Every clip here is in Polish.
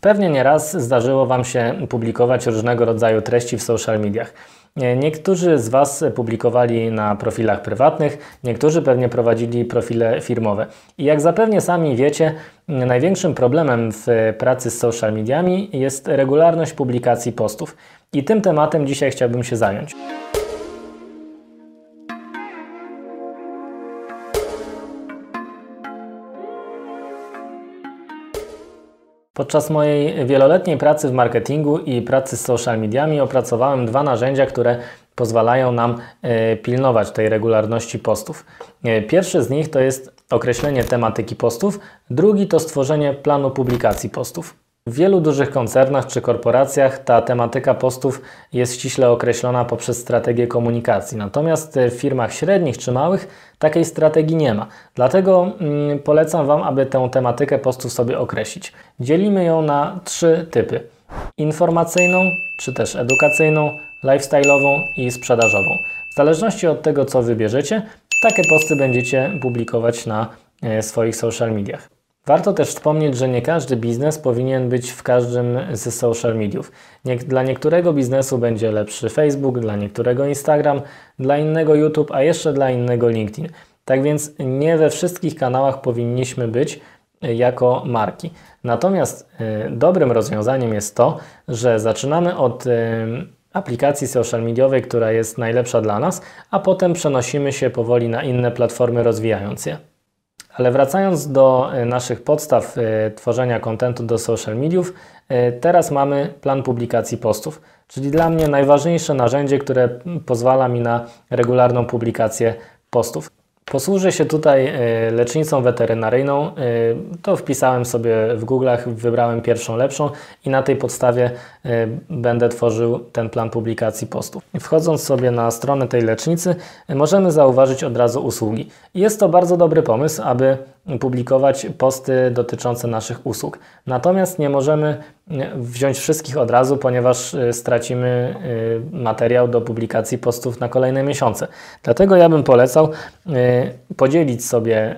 Pewnie nieraz zdarzyło Wam się publikować różnego rodzaju treści w social mediach. Niektórzy z Was publikowali na profilach prywatnych, niektórzy pewnie prowadzili profile firmowe. I jak zapewne sami wiecie, największym problemem w pracy z social mediami jest regularność publikacji postów. I tym tematem dzisiaj chciałbym się zająć. Podczas mojej wieloletniej pracy w marketingu i pracy z social mediami opracowałem dwa narzędzia, które pozwalają nam e, pilnować tej regularności postów. E, pierwszy z nich to jest określenie tematyki postów, drugi to stworzenie planu publikacji postów. W wielu dużych koncernach czy korporacjach ta tematyka postów jest ściśle określona poprzez strategię komunikacji. Natomiast w firmach średnich czy małych takiej strategii nie ma. Dlatego mm, polecam Wam, aby tę tematykę postów sobie określić. Dzielimy ją na trzy typy: informacyjną, czy też edukacyjną, lifestyle'ową i sprzedażową. W zależności od tego, co wybierzecie, takie posty będziecie publikować na e, swoich social mediach. Warto też wspomnieć, że nie każdy biznes powinien być w każdym z social mediów. Nie, dla niektórego biznesu będzie lepszy Facebook, dla niektórego Instagram, dla innego YouTube, a jeszcze dla innego LinkedIn. Tak więc nie we wszystkich kanałach powinniśmy być e, jako marki. Natomiast y, dobrym rozwiązaniem jest to, że zaczynamy od y, aplikacji social mediowej, która jest najlepsza dla nas, a potem przenosimy się powoli na inne platformy, rozwijając je. Ale wracając do e, naszych podstaw e, tworzenia kontentu do social mediów, e, teraz mamy plan publikacji postów, czyli dla mnie najważniejsze narzędzie, które pozwala mi na regularną publikację postów. Posłużę się tutaj e, lecznicą weterynaryjną. E, to wpisałem sobie w Google'ach, wybrałem pierwszą lepszą i na tej podstawie e, będę tworzył ten plan publikacji postów. Wchodząc sobie na stronę tej lecznicy, możemy zauważyć od razu usługi. Jest to bardzo dobry pomysł, aby publikować posty dotyczące naszych usług. Natomiast nie możemy wziąć wszystkich od razu, ponieważ y, stracimy y, materiał do publikacji postów na kolejne miesiące. Dlatego ja bym polecał y, podzielić sobie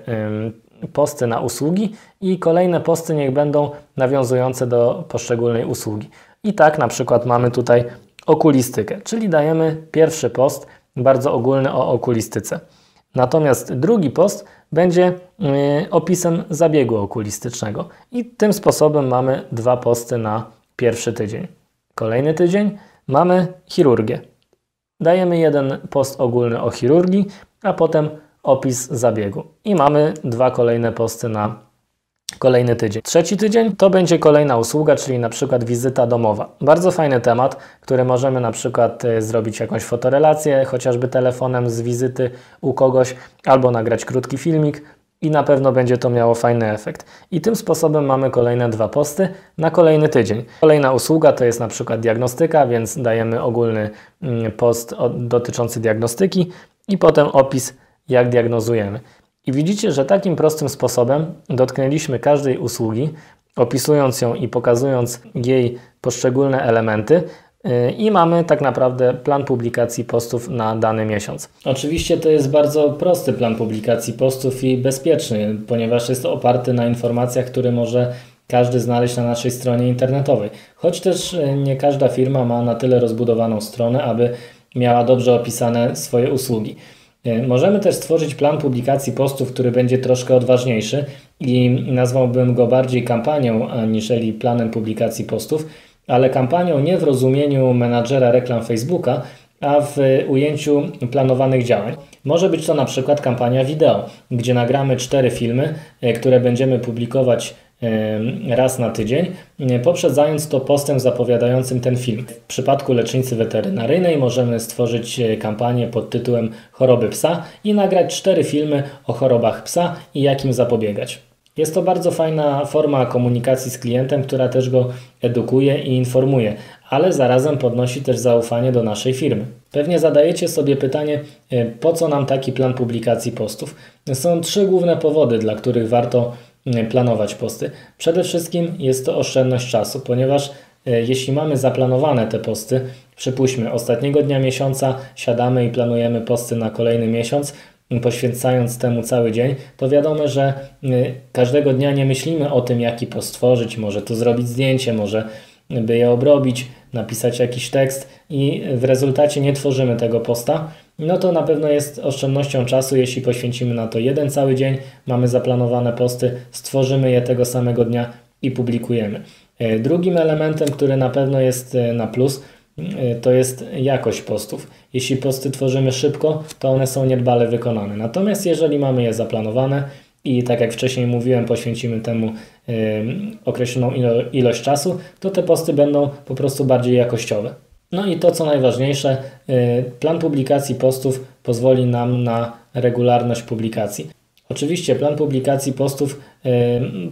posty na usługi i kolejne posty niech będą nawiązujące do poszczególnej usługi. I tak na przykład mamy tutaj okulistykę, czyli dajemy pierwszy post bardzo ogólny o okulistyce. Natomiast drugi post będzie y, opisem zabiegu okulistycznego. I tym sposobem mamy dwa posty na pierwszy tydzień. Kolejny tydzień mamy chirurgię. Dajemy jeden post ogólny o chirurgii, a potem opis zabiegu. I mamy dwa kolejne posty na kolejny tydzień. Trzeci tydzień to będzie kolejna usługa, czyli na przykład wizyta domowa. Bardzo fajny temat, który możemy na przykład e, zrobić jakąś fotorelację, chociażby telefonem z wizyty u kogoś, albo nagrać krótki filmik, i na pewno będzie to miało fajny efekt. I tym sposobem mamy kolejne dwa posty na kolejny tydzień. Kolejna usługa to jest na przykład diagnostyka, więc dajemy ogólny mm, post dotyczący diagnostyki i potem opis, jak diagnozujemy. I widzicie, że takim prostym sposobem dotknęliśmy każdej usługi, opisując ją i pokazując jej poszczególne elementy, y, i mamy tak naprawdę plan publikacji postów na dany miesiąc. Oczywiście to jest bardzo prosty plan publikacji postów i bezpieczny, ponieważ jest oparty na informacjach, które może każdy znaleźć na naszej stronie internetowej. Choć też y, nie każda firma ma na tyle rozbudowaną stronę, aby miała dobrze opisane swoje usługi. E, możemy też stworzyć plan publikacji postów, który będzie troszkę odważniejszy i nazwałbym go bardziej kampanią aniżeli planem publikacji postów, ale kampanią nie w rozumieniu menadżera reklam Facebooka, a w ujęciu planowanych działań. Może być to na przykład kampania wideo, gdzie nagramy cztery filmy, e, które będziemy publikować raz na tydzień, poprzedzając to postem zapowiadającym ten film. W przypadku lecznicy weterynaryjnej możemy stworzyć e, kampanię pod tytułem Choroby psa i nagrać cztery filmy o chorobach psa i jak im zapobiegać. Jest to bardzo fajna forma komunikacji z klientem, która też go edukuje i informuje, ale zarazem podnosi też zaufanie do naszej firmy. Pewnie zadajecie sobie pytanie, e, po co nam taki plan publikacji postów? Są trzy główne powody, dla których warto planować posty. Przede wszystkim jest to oszczędność czasu, ponieważ e, jeśli mamy zaplanowane te posty, przypuśćmy ostatniego dnia miesiąca siadamy i planujemy posty na kolejny miesiąc, poświęcając temu cały dzień, to wiadomo, że y, każdego dnia nie myślimy o tym, jaki post stworzyć, może tu zrobić zdjęcie, może by je obrobić, napisać jakiś tekst i w rezultacie nie tworzymy tego posta, no to na pewno jest oszczędnością czasu, jeśli poświęcimy na to jeden cały dzień, mamy zaplanowane posty, stworzymy je tego samego dnia i publikujemy. E, drugim elementem, który na pewno jest e, na plus, e, to jest jakość postów. Jeśli posty tworzymy szybko, to one są niedbale wykonane. Natomiast jeżeli mamy je zaplanowane i tak jak wcześniej mówiłem, poświęcimy temu określoną ilość czasu, to te posty będą po prostu bardziej jakościowe. No i to co najważniejsze, plan publikacji postów pozwoli nam na regularność publikacji. Oczywiście plan publikacji postów y,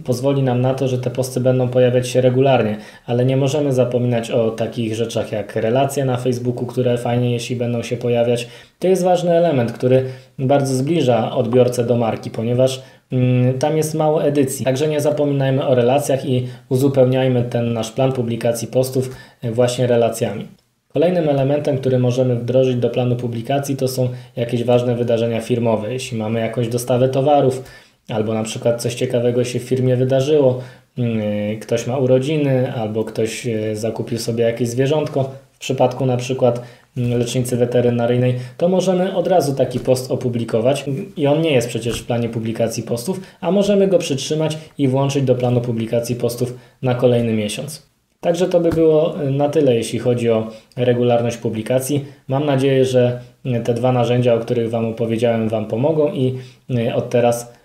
pozwoli nam na to, że te posty będą pojawiać się regularnie, ale nie możemy zapominać o takich rzeczach jak relacje na Facebooku, które fajnie jeśli będą się pojawiać. To jest ważny element, który bardzo zbliża odbiorcę do marki, ponieważ y, tam jest mało edycji. Także nie zapominajmy o relacjach i uzupełniajmy ten nasz plan publikacji postów y, właśnie relacjami. Kolejnym elementem, który możemy wdrożyć do planu publikacji, to są jakieś ważne wydarzenia firmowe. Jeśli mamy jakąś dostawę towarów, albo na przykład coś ciekawego się w firmie wydarzyło, mm, ktoś ma urodziny, albo ktoś e, zakupił sobie jakieś zwierzątko, w przypadku na przykład mm, lecznicy weterynaryjnej, to możemy od razu taki post opublikować i on nie jest przecież w planie publikacji postów, a możemy go przytrzymać i włączyć do planu publikacji postów na kolejny miesiąc. Także to by było y, na tyle, jeśli chodzi o regularność publikacji. Mam nadzieję, że y, te dwa narzędzia, o których Wam opowiedziałem, Wam pomogą i y, od teraz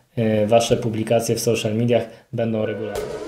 Wasze publikacje w social mediach będą regularne.